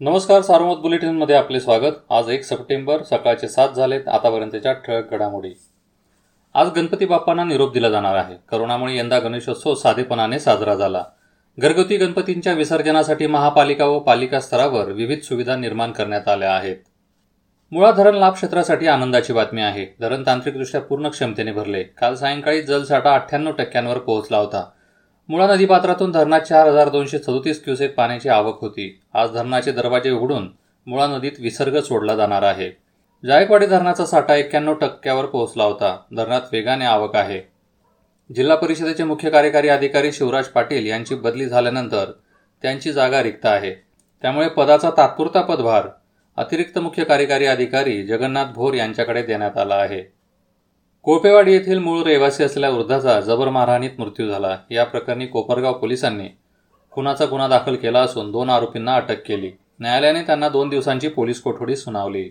नमस्कार सार्वमत बुलेटिनमध्ये आपले स्वागत. आज एक सप्टेंबर सकाळचे सात झालेत आतापर्यंतच्या ठळक घडामोडी. आज गणपती बाप्पांना निरोप दिला जाणार आहे. करोनामुळे यंदा गणेशोत्सव साधेपणाने साजरा झाला. घरगुती गणपतींच्या विसर्जनासाठी महापालिका व पालिका स्तरावर विविध सुविधा निर्माण करण्यात आल्या आहेत. मुळा धरण लाभ क्षेत्रासाठी आनंदाची बातमी आहे. धरण तांत्रिकदृष्ट्या पूर्ण क्षमतेने भरले. काल सायंकाळी जलसाठा अठ्ठ्याण्णव टक्क्यांवर पोहोचला होता. मुळा नदीपात्रातून धरणात चार हजार दोनशे सदोतीस क्युसेक पाण्याची आवक होती. आज धरणाचे दरवाजे उघडून मुळा नदीत विसर्ग सोडला जाणार आहे. जायकवाडी धरणाचा साठा एक्क्याण्णव टक्क्यावर पोहोचला होता. धरणात वेगाने आवक आहे. जिल्हा परिषदेचे मुख्य कार्यकारी अधिकारी शिवराज पाटील यांची बदली झाल्यानंतर त्यांची जागा रिक्त आहे. त्यामुळे पदाचा तात्पुरता पदभार अतिरिक्त मुख्य कार्यकारी अधिकारी जगन्नाथ भोर यांच्याकडे देण्यात आला आहे. कोपेवाडी येथील मूळ रहिवासी असलेल्या वृद्धाचा जबर मारहाणीत मृत्यू झाला. या प्रकरणी कोपरगाव पोलिसांनी खुनाचा गुन्हा दाखल केला असून दोन आरोपींना अटक केली. न्यायालयाने त्यांना दोन दिवसांची पोलीस कोठडी सुनावली.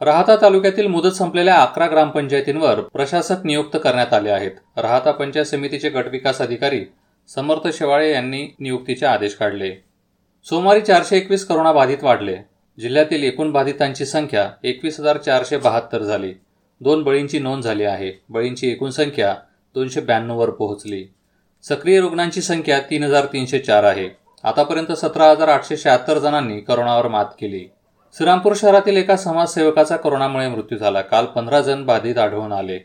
राहता तालुक्यातील मुदत संपलेल्या अकरा ग्रामपंचायतींवर प्रशासक नियुक्त करण्यात आले आहेत. राहता पंचायत समितीचे गटविकास अधिकारी समर्थ शेवाळे यांनी नियुक्तीचे आदेश काढले. सोमवारी चारशे एकवीस करोना बाधित वाढले. जिल्ह्यातील एकूण बाधितांची संख्या एकवीस हजार चारशे बहात्तर झाली. दोन बळींची नोंद झाली आहे. बळींची एकूण संख्या दोनशे ब्याण्णववर पोहोचली. सक्रिय रुग्णांची संख्या तीन हजार तीनशे चार आहे. आतापर्यंत सतरा हजार आठशे शहात्तर जणांनी करोनावर मात केली. श्रीरामपूर शहरातील एका समाजसेवकाचा करोनामुळे मृत्यू झाला. काल पंधरा जण बाधित आढळून आले.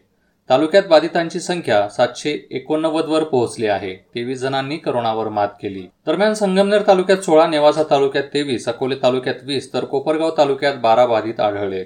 तालुक्यात बाधितांची संख्या सातशे एकोणनव्वद वर पोहोचली आहे. तेवीस जणांनी करोनावर मात केली. दरम्यान संगमनेर तालुक्यात सोळा नेवासा तालुक्यात तेवीस अकोले तालुक्यात वीस तर कोपरगाव तालुक्यात बारा बाधित आढळले.